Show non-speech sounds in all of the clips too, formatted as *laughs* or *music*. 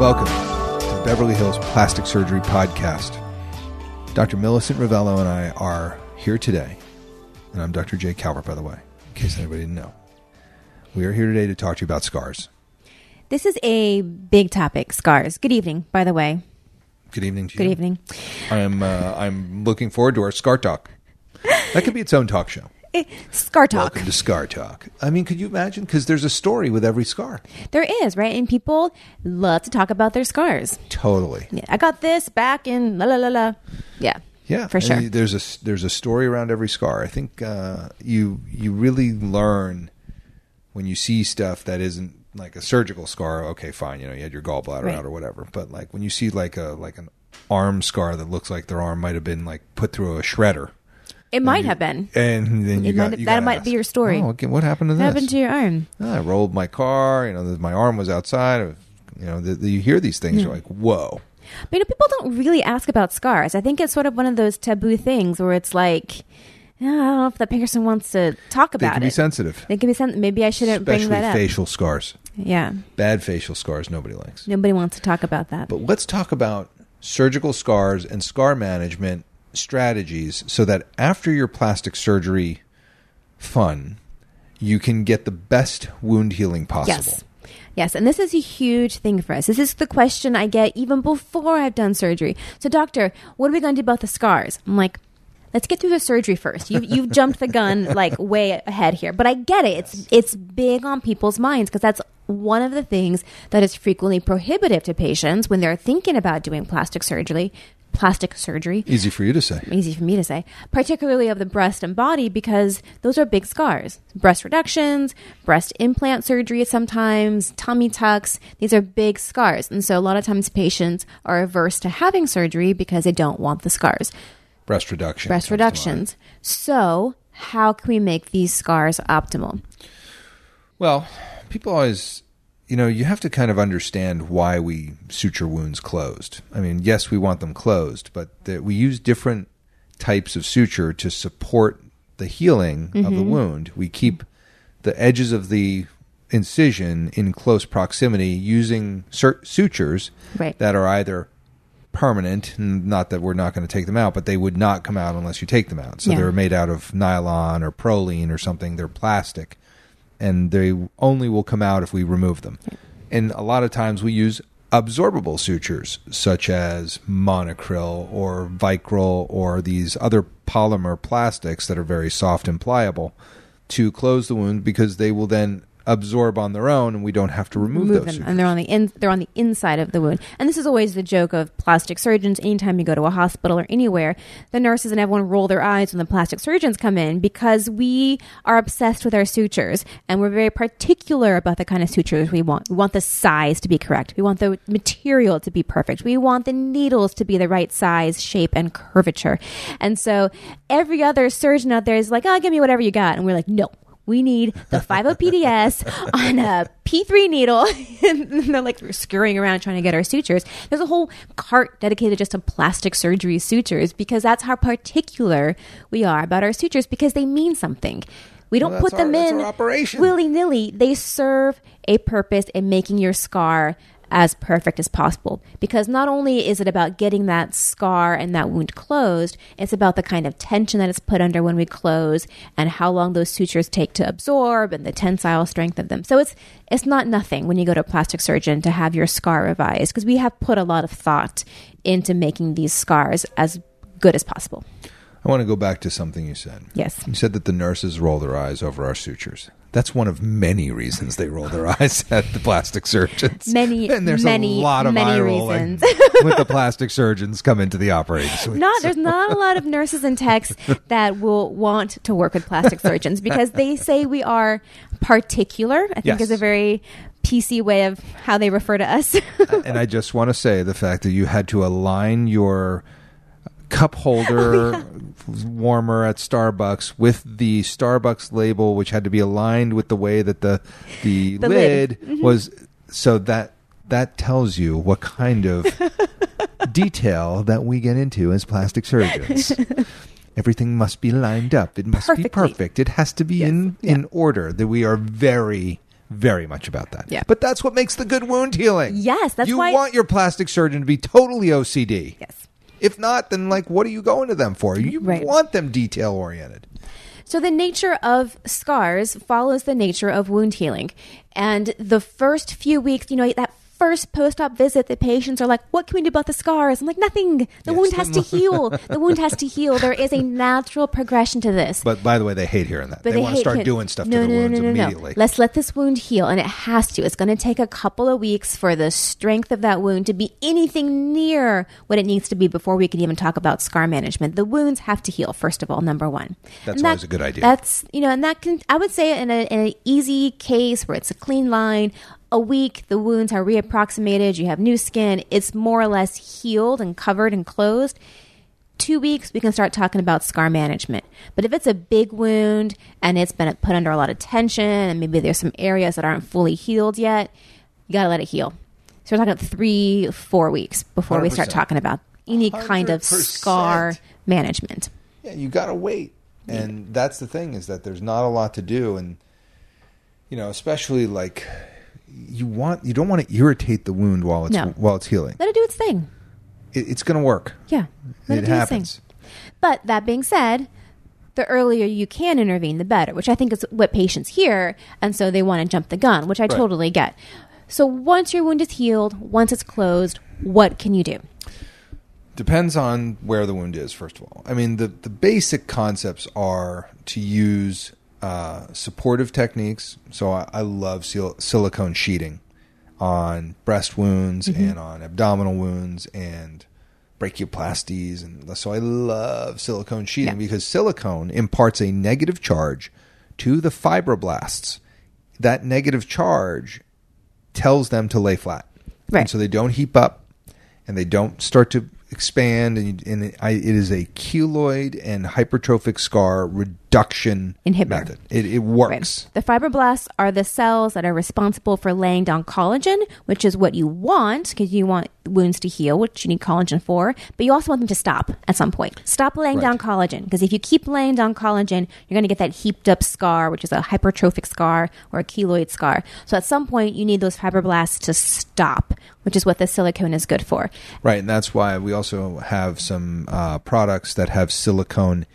Welcome to Beverly Hills Plastic Surgery Podcast. Dr. Millicent Rovelo and I are here today, and I'm Dr. Jay Calvert, by the way, in case anybody didn't know. We are here today to talk to you about scars. This is a big topic, scars. Good evening, by the way. Good evening to Good you. evening. I'm uh, I'm looking forward to our Scar Talk. That could be its own talk show. Eh, Scar talk. Welcome to Scar Talk. I mean, could you imagine? Because there's a story with every scar. There is, right? And people love to talk about their scars. Totally. Yeah, I got this back in la la la la. Yeah. Yeah, For sure. and There's a there's a story around every scar. I think uh, you you really learn when you see stuff that isn't like a surgical scar. Okay, fine, you know you had your gallbladder Right. out or whatever. But like when you see like a like an arm scar that looks like their arm might have been like put through a shredder, It might have been. and then you It got might- you that might ask, be your story. Oh, okay, what happened to What this? happened to your arm? "Oh, I rolled my car. You know, my arm was outside. Of, you know, the, the, you hear these things. Hmm. You're like, whoa. But you know, people don't really ask about scars. I think it's sort of one of those taboo things where it's like, I don't know if the person wants to talk They about can it. be sensitive, They can be sensitive. Maybe I shouldn't especially bring that up. facial scars. Yeah. Bad facial scars, nobody likes. Nobody wants to talk about that. But let's talk about surgical scars and scar management strategies so that after your plastic surgery fun, you can get the best wound healing possible. Yes. Yes, and this is a huge thing for us. This is the question I get even before I've done surgery. So, doctor, what are we going to do about the scars? I'm like, let's get through the surgery first. You, you've *laughs* jumped the gun like way ahead here, but I get it. It's it's big on people's minds because that's one of the things that is frequently prohibitive to patients when they're thinking about doing plastic surgery. Plastic surgery Easy for you to say. easy for me to say, particularly of the breast and body, because those are big scars. Breast reductions, breast implant surgery sometimes, tummy tucks, these are big scars. And so a lot of times patients are averse to having surgery because they don't want the scars. Breast reduction. Breast comes to mind. reductions. So, how can we make these scars optimal? Well, people always, you know, you have to kind of understand why we suture wounds closed. I mean, yes, we want them closed, but that we use different types of suture to support the healing of the mm-hmm. wound. We keep the edges of the incision in close proximity using sur- sutures Right. that are either permanent, not that we're not going to take them out, but they would not come out unless you take them out. So Yeah. they're made out of nylon or Prolene or something. They're plastic and they only will come out if we remove them. And a lot of times we use absorbable sutures such as monocryl or vicryl or these other polymer plastics that are very soft and pliable to close the wound because they will then absorb on their own and we don't have to remove, Remove those them, and they're on the in, they're on the inside of the wound. And this is always the joke of plastic surgeons. Anytime you go to a hospital or anywhere, the nurses and everyone roll their eyes when the plastic surgeons come in because we are obsessed with our sutures and we're very particular about the kind of sutures we want. We want the size to be correct. We want the material to be perfect. We want the needles to be the right size, shape, and curvature. And so every other surgeon out there is like, "Oh, give me whatever you got," and we're like, "No." We need the 50PDS *laughs* on a P3 needle. and *laughs* they're like scurrying around trying to get our sutures. There's a whole cart dedicated just to plastic surgery sutures because that's how particular we are about our sutures because they mean something. We don't Well, put them our- in willy nilly. They serve a purpose in making your scar as perfect as possible. Because not only is it about getting that scar and that wound closed, it's about the kind of tension that is put under when we close and how long those sutures take to absorb and the tensile strength of them. So it's it's not nothing when you go to a plastic surgeon to have your scar revised because we have put a lot of thought into making these scars as good as possible. I want to go back to something you said. Yes. You said that the nurses roll their eyes over our sutures. That's one of many reasons they roll their *laughs* eyes at the plastic surgeons. Many, *laughs* and there's many, a lot of many reasons. *laughs* with the plastic surgeons come into the operating suite. not there's not a lot of nurses and techs that will want to work with plastic surgeons because they say we are particular. I think Yes. is a very PC way of how they refer to us. and I just want to say the fact that you had to align your cup holder *laughs* oh, warmer at Starbucks with the Starbucks label, which had to be aligned with the way that the the, The lid, lid. Mm-hmm. was. So that that tells you what kind of *laughs* detail that we get into as plastic surgeons. *laughs* Everything must be lined up. It must be perfect. It has to be Yes. in in order. That we are very very much about that. Yeah. But that's what makes the good wound healing. Yes, that's you why- want your plastic surgeon to be totally OCD. Yes. If not, then like, what are you going to them for? You Right. want them detail oriented. So the nature of scars follows the nature of wound healing. And the first few weeks, you know, that first post-op visit, the patients are like, "What can we do about the scars?" I'm like, "Nothing. The Yes. wound has to heal. The wound has to heal. There is a *laughs* natural progression to this." But by the way, they hate hearing that. But they, want to start doing stuff no, to the no, wounds no, immediately. Let's let this wound heal, and it has to. It's going to take a couple of weeks for the strength of that wound to be anything near what it needs to be before we can even talk about scar management. The wounds have to heal first of all. Number one. That's And always a good idea. That's you know, and that can I would say in, a, in an easy case where it's a clean line. A week, the wounds are reapproximated. You have new skin. It's more or less healed and covered and closed two weeks, we can start talking about scar management. But if it's a big wound and it's been put under a lot of tension and maybe there's some areas that aren't fully healed yet, you got to let it heal. So we're talking about three, four weeks before we start talking about any kind of 100%. scar management. Yeah, you got to wait. And that's the thing is that there's not a lot to do and you know, especially like you want you don't want to irritate the wound while it's No. while it's healing. Let it do its thing. It, it's going to work. Yeah. Let it do happens. its thing. But that being said, the earlier you can intervene, the better, which I think is what patients hear. And so they want to jump the gun, which I totally get. So once your wound is healed, once it's closed, what can you do? Depends on where the wound is, first of all. I mean, the, the basic concepts are to use uh, supportive techniques. So I, I love sil- silicone sheeting on breast wounds and on abdominal wounds and brachioplasties. And so I love silicone sheeting Yeah. because silicone imparts a negative charge to the fibroblasts. That negative charge tells them to lay flat. Right. And so they don't heap up and they don't start to expand. And, and it, I, it is a keloid and hypertrophic scar reduction Inhibitor. method. It, it works. The fibroblasts are the cells that are responsible for laying down collagen, which is what you want because you want wounds to heal, which you need collagen for. But you also want them to stop at some point. Stop laying Right. down collagen because if you keep laying down collagen, you're going to get that heaped up scar, which is a hypertrophic scar or a keloid scar. So at some point, you need those fibroblasts to stop, which is what the silicone is good for. Right. And that's why we also have some uh, products that have silicone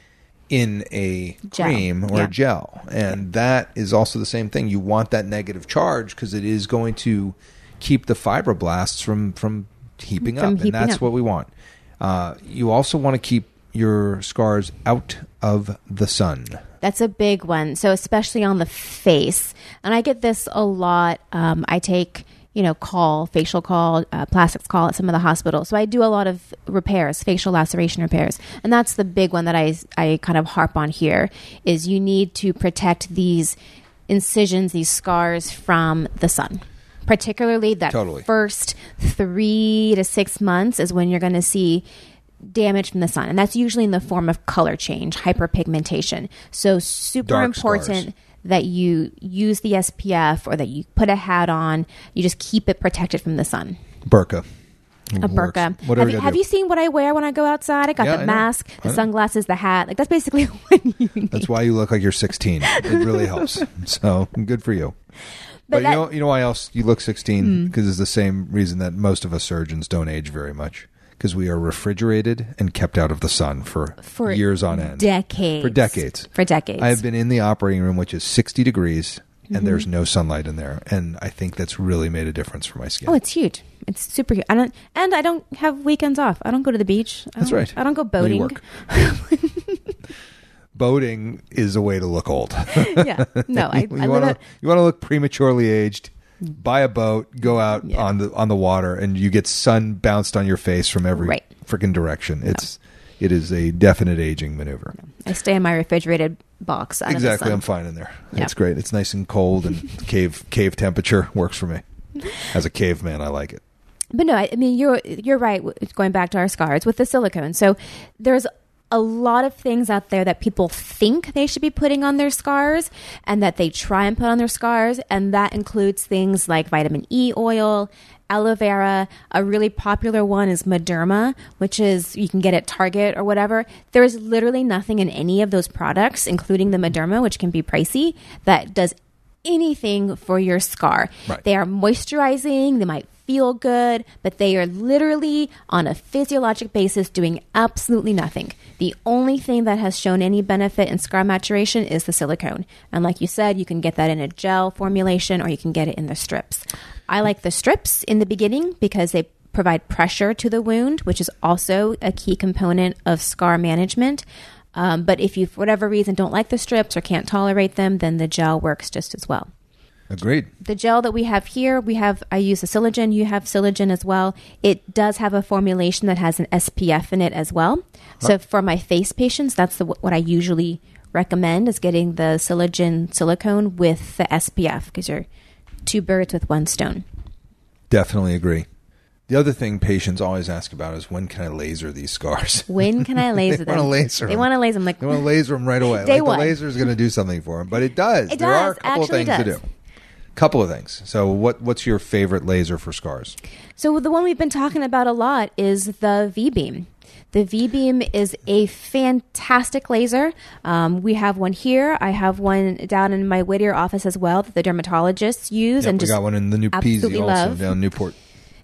in a Gel. cream or Yeah. a gel. And that is also the same thing. You want that negative charge because it is going to keep the fibroblasts from, from heaping From up. heaping and that's up. what we want. Uh, you also want to keep your scars out of the sun. That's a big one. So especially on the face, and I get this a lot. Um, I take you know call facial call uh, plastics call at some of the hospitals. So I do a lot of repairs, facial laceration repairs, and that's the big one that I I kind of harp on here. Is you need to protect these incisions, these scars from the sun. Particularly that Totally. first three to six months is when you're going to see damage from the sun, and that's usually in the form of color change, hyperpigmentation. So super Dark important scars. That you use the SPF or that you put a hat on. You just keep it protected from the sun. Burqa. A burqa. Have you have you seen what I wear when I go outside? I got Yeah, the I mask, the sunglasses, the hat. Like that's basically *laughs* what you need. That's why you look like you're 16. It really helps. *laughs* So good for you. But, But that- you know, you know why else you look 16? Because hmm. it's the same reason that most of us surgeons don't age very much. Because we are refrigerated and kept out of the sun for, For years on end. decades. For decades. For decades. I have been in the operating room, which is 60 degrees, and Mm-hmm. there's no sunlight in there. And I think that's really made a difference for my skin. Oh, it's huge. It's super huge. I don't, and I don't have weekends off. I don't go to the beach. I That's don't- right. I don't go No, boating. work. *laughs* Boating is a way to look old. *laughs* yeah. No, I, *laughs* you I want live to a, you want to look prematurely aged. Buy a boat, go out Yeah. on the on the water, and you get sun bounced on your face from every Right. freaking direction. It's it is a definite aging maneuver. I stay in my refrigerated box. Exactly, I'm fine in there. Yeah. It's great. It's nice and cold and *laughs* cave cave temperature works for me. *laughs* As a caveman, I like it. But no, I, I mean you're you're right. Going back to our scars with the silicone, so there's a lot of things out there that people think they should be putting on their scars, and that they try and put on their scars, and that includes things like vitamin E oil. Aloe vera, a really popular one is Mederma, which is you can get at Target or whatever. There is literally nothing in any of those products, including the Mederma, which can be pricey, that does anything for your scar. Right. They are moisturizing, they might feel good, but they are literally on a physiologic basis doing absolutely nothing. The only thing that has shown any benefit in scar maturation is the silicone. And like you said, you can get that in a gel formulation or you can get it in the strips. I like the strips in the beginning because they provide pressure to the wound, which is also a key component of scar management. Um, but if you, for whatever reason, don't like the strips or can't tolerate them, then the gel works just as well Agreed. the gel that we have here, we have I use a Silagen. You have Silagen as well. It does have a formulation that has an SPF in it as well. So for my face patients, that's the, what I usually recommend is getting the Silagen silicone with the SPF because you're two birds with one stone. Definitely agree. The other thing patients always ask about is when can I laser these scars? *laughs* When can I laser *laughs* They them? wanna laser They them. want to laser them. Like They want to laser them right away. *laughs* Day like one. the laser is going to do something for them, but it does. It there are a couple of Actually things to do. Couple of things. So, what what's your favorite laser for scars? So the one we've been talking about a lot is the V beam. The V beam is a fantastic laser. Um, we have one here. I have one down in my Whittier office as well that the dermatologists use Yep, and we got one in the new Peasy also love. down Newport.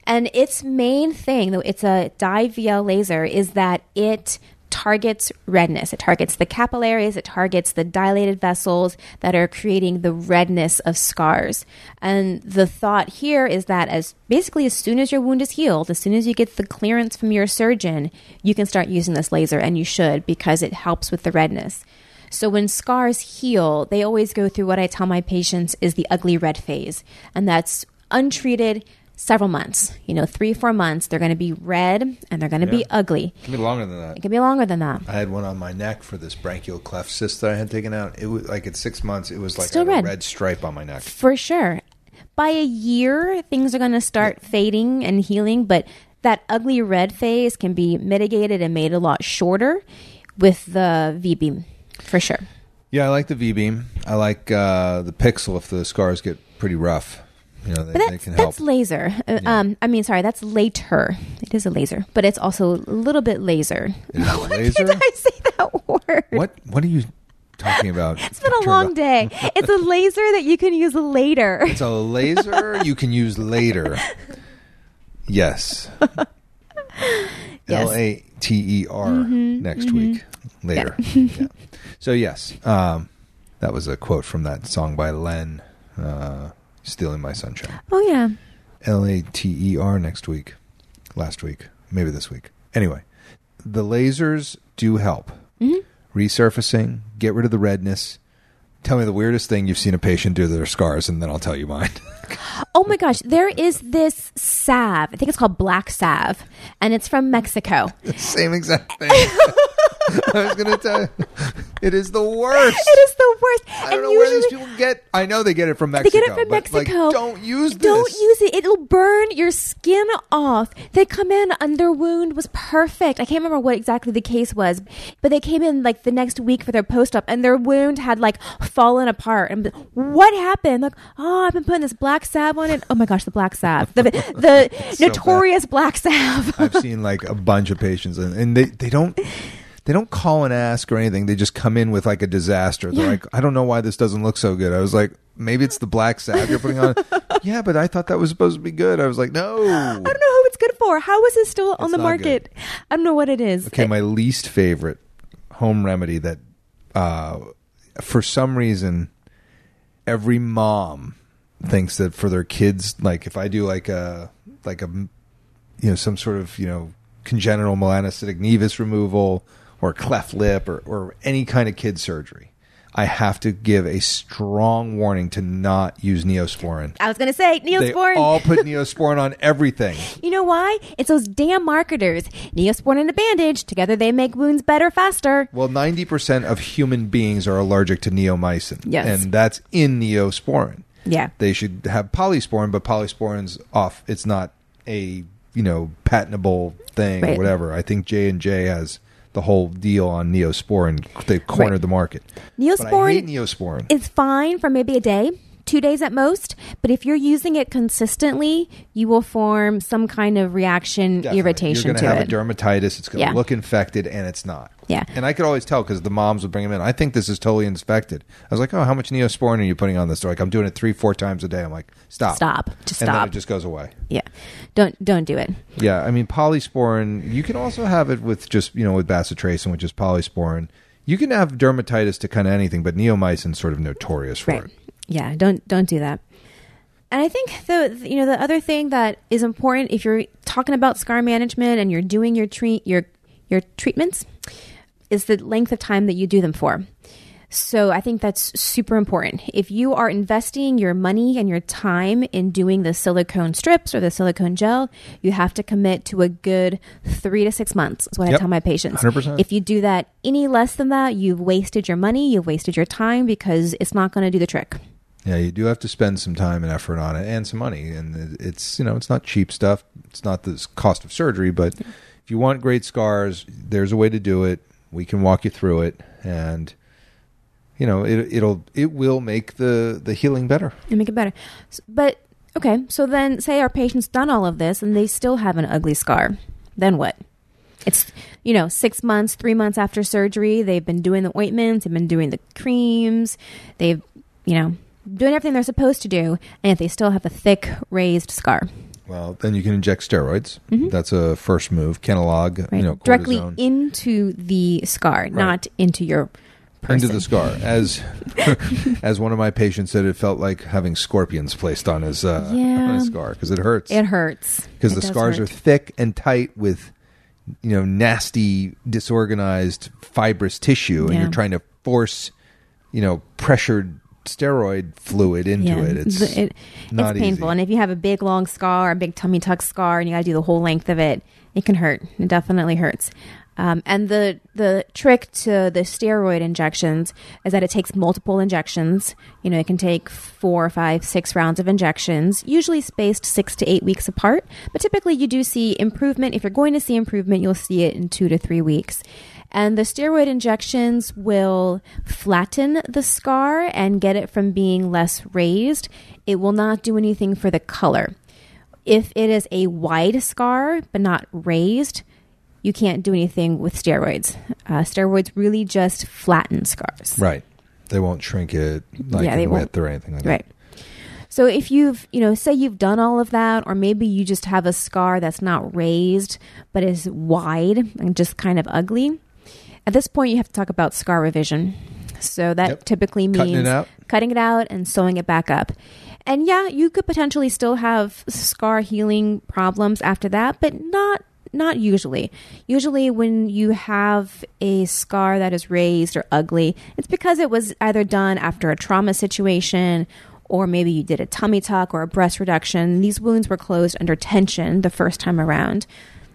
And its main thing, though, it's a dye VL laser, is that it targets redness. It targets the capillaries, it targets the dilated vessels that are creating the redness of scars. And the thought here is that as basically as soon as your wound is healed, as soon as you get the clearance from your surgeon, you can start using this laser and you should because it helps with the redness. So when scars heal, they always go through what I tell my patients is the ugly red phase. And that's untreated several months. You know, three, four months, they're going to be red and they're going to be ugly. It can be longer than that. It can be longer than that. I had one on my neck for this branchial cleft cyst that I had taken out. It was like at six months, it was like Still red. a red stripe on my neck. For sure. By a year, things are going to start fading and healing, but that ugly red phase can be mitigated and made a lot shorter with the V beam, for sure. Yeah, I like the V beam. I like uh, the pixel if the scars get pretty rough. You know, they, But that's, can help. that's laser. Uh, Um, I mean, sorry, that's later. It is a laser, but it's also a little bit laser. A *laughs* laser? Did I say that word? What What are you talking about? *laughs* It's been a long day. It's a laser that you can use later. *laughs* It's a laser you can use later. Yes. L A T E R next week. Later. Yeah. So yes, um, that was a quote from that song by Len, uh, "Stealing My Sunshine." Oh yeah. L A T E R next week. Last week, maybe this week. Anyway, the lasers do help. Mm-hmm. Resurfacing, get rid of the redness. Tell me the weirdest thing you've seen a patient do to their scars, and then I'll tell you mine. *laughs* Oh my gosh, there is this salve. I think it's called black salve, and it's from Mexico. *laughs* Same exact *laughs* thing. *laughs* I was going to tell you. It is the worst. It is the worst. I don't know where these people get. I know they get it from Mexico. they Mexico. get it from but, like, Mexico. don't use this. Don't use it. It'll burn your skin off. They come in and their wound was perfect. I can't remember what exactly the case was, but they came in like the next week for their post op and their wound had like fallen apart. And what happened? Like, oh, I've been putting this black salve on it. Oh my gosh, the black salve. The, *laughs* the So notorious black salve. I've seen like a bunch of patients, and, and they they don't. They don't call and ask or anything. They just come in with like a disaster. They're Yeah. like, I don't know why this doesn't look so good. I was like, maybe it's the black salve you're putting on. *laughs* yeah, but I thought that was supposed to be good. I was like, no. *gasps* I don't know who it's good for. How is it still on the market? I don't know what it is. Okay, my least favorite home remedy that, uh, for some reason, every mom thinks that for their kids, like if I do like a like a you know some sort of you know congenital melanocytic nevus removal or cleft lip or or any kind of kid surgery. I have to give a strong warning to not use Neosporin. I was going to say Neosporin. They all put *laughs* Neosporin on everything. You know why? It's those damn marketers. Neosporin and a bandage. Together they make wounds better faster. Well, 90% of human beings are allergic to neomycin. Yes. And that's in neosporin. Yeah. They should have polysporin, but polysporin's off. It's not a, you know, patentable thing or whatever. I think J&J has the whole deal on neosporin. They cornered Right. the market. Neosporin hate neosporin. is fine for maybe a day, two days at most. But if you're using it consistently, you will form some kind of reaction, Definitely. irritation You're going to have it. a dermatitis. It's going to Yeah. look infected, and it's not. yeah. And I could always tell because the moms would bring them in. I think this is totally infected. I was like, "Oh, how much Neosporin are you putting on this?" They're like, "I'm doing it three, four times a day." I'm like, "Stop, Stop. Just and then stop. it just goes away. yeah. Don't don't do it. Yeah, I mean polysporin. You can also have it with just you know with bacitracin, which is polysporin. You can have dermatitis to kind of anything, but neomycin's sort of notorious for Right. it. Yeah, don't don't do that. And I think the you know the other thing that is important if you're talking about scar management and you're doing your treat your your treatments is the length of time that you do them for. So I think that's super important. If you are investing your money and your time in doing the silicone strips or the silicone gel, you have to commit to a good three to six months. Is what I tell my patients. 100%. If you do that any less than that, you've wasted your money, you've wasted your time because it's not going to do the trick. Yeah, you do have to spend some time and effort on it and some money, and it's you know it's not cheap stuff. It's not the cost of surgery, but if you want great scars, there's a way to do it. We can walk you through it, and you know it, it'll it will make the the healing better. and make it better. But okay, so then say our patient's done all of this and they still have an ugly scar. Then what? It's you know six months, three months after surgery. They've been doing the ointments, they've been doing the creams, they've you know doing everything they're supposed to do, and if they still have a thick raised scar. Well, then you can inject steroids. Mhm. That's a first move. Kenalog, Right, you know, directly into the scar, not into your person. into the scar. As *laughs* *laughs* as one of my patients said, it felt like having scorpions placed on his uh, *laughs* on Yeah. his scar because it hurts. It hurts because the scars hurt. are thick and tight with you know nasty disorganized fibrous tissue and Yeah. you're trying to force you know pressured steroid fluid into Yeah, it it's it- not it's painful. easy. And if you have a big long scar, a big tummy tuck scar, and you got to do the whole length of it, it can hurt. It definitely hurts. Um, and the the trick to the steroid injections is that it takes multiple injections. You know, it can take four, five, six rounds of injections, usually spaced six to eight weeks apart. But typically, you do see improvement. If you're going to see improvement, you'll see it in two to three weeks. And the steroid injections will flatten the scar and get it from being less raised. It will not do anything for the color. If it is a wide scar but not raised, you can't do anything with steroids. Uh, steroids really just flatten scars. right they won't shrink it like Yeah, they in won't. width or anything like that. Right. So if you've, you know, say you've done all of that, or maybe you just have a scar that's not raised but is wide and just kind of ugly, at this point you have to talk about scar revision. So that Yep. typically means Cutting it out? cutting it out and sewing it back up. And yeah, you could potentially still have scar healing problems after that, but not not usually. Usually when you have a scar that is raised or ugly, it's because it was either done after a trauma situation or maybe you did a tummy tuck or a breast reduction. These wounds were closed under tension the first time around.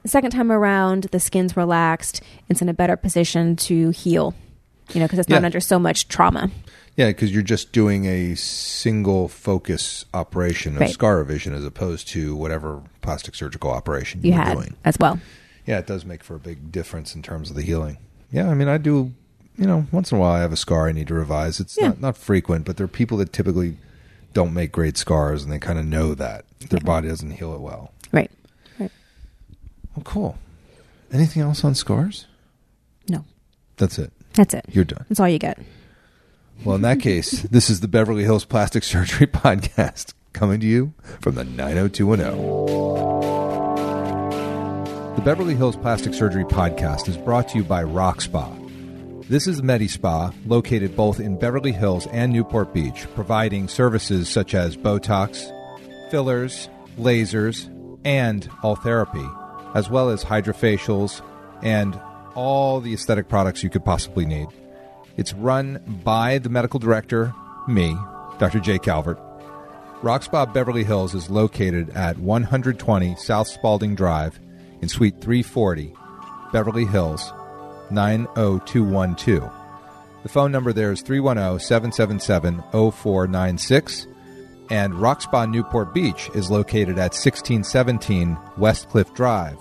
The second time around, the skin's relaxed. It's in a better position to heal, you know, because it's not Yeah. under so much trauma. yeah because you're just doing a single focus operation of Right. scar revision as opposed to whatever plastic surgical operation You were had doing as well. yeah, it does make for a big difference in terms of the healing. Yeah, I mean, I do. You know, once in a while, I have a scar I need to revise. It's Yeah. not not frequent, but there are people that typically don't make great scars, and they kind of know that their body doesn't heal it well. Right. Well, cool. Anything else on scars? No. That's it. That's it. You're done. That's all you get. Well, in that case, *laughs* this is the Beverly Hills Plastic Surgery *laughs* Podcast coming to you from the 90210. The Beverly Hills Plastic Surgery Podcast is brought to you by Rock Spa. This is Medi Spa, located both in Beverly Hills and Newport Beach, providing services such as Botox, fillers, lasers, and all therapy, as well as hydrofacials and all the aesthetic products you could possibly need. It's run by the medical director, me, Dr. Jay Calvert. Rock Beverly Hills is located at 120 South Spalding Drive in Suite 340, Beverly Hills, 90212. The phone number there is 310 777 0496. And Rock Spa Newport Beach is located at 1617 West Cliff Drive,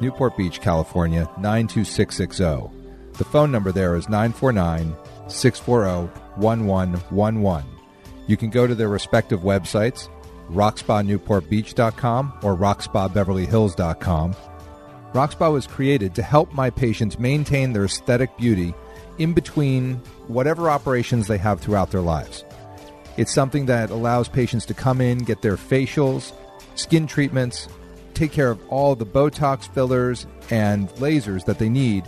Newport Beach, California 92660. The phone number there is 949 640 1111. You can go to their respective websites, rockspanewportbeach.com or rockspabeverlyhills.com. Rockspa was created to help my patients maintain their aesthetic beauty in between whatever operations they have throughout their lives. It's something that allows patients to come in, get their facials, skin treatments, take care of all the Botox fillers and lasers that they need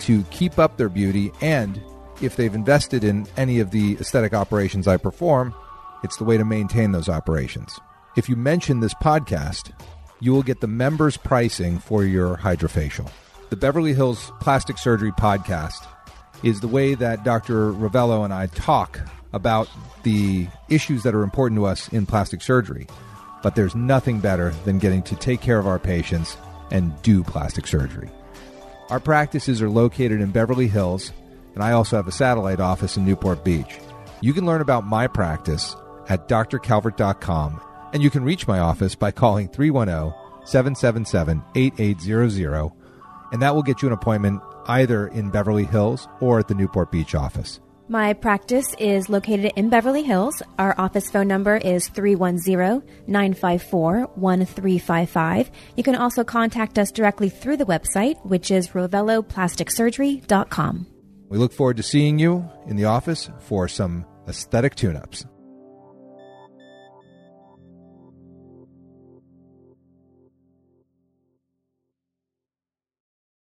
to keep up their beauty. And if they've invested in any of the aesthetic operations I perform, it's the way to maintain those operations. If you mention this podcast, you will get the members' pricing for your hydrofacial. The Beverly Hills Plastic Surgery Podcast is the way that Dr. Rovelo and I talk about the issues that are important to us in plastic surgery. But there's nothing better than getting to take care of our patients and do plastic surgery. Our practices are located in Beverly Hills, and I also have a satellite office in Newport Beach. You can learn about my practice at drcalvert.com, and you can reach my office by calling 310 777 8800, and that will get you an appointment either in Beverly Hills or at the Newport Beach office. My practice is located in Beverly Hills. Our office phone number is 310 954 1355. You can also contact us directly through the website, which is roveloplasticsurgery.com. We look forward to seeing you in the office for some aesthetic tune ups.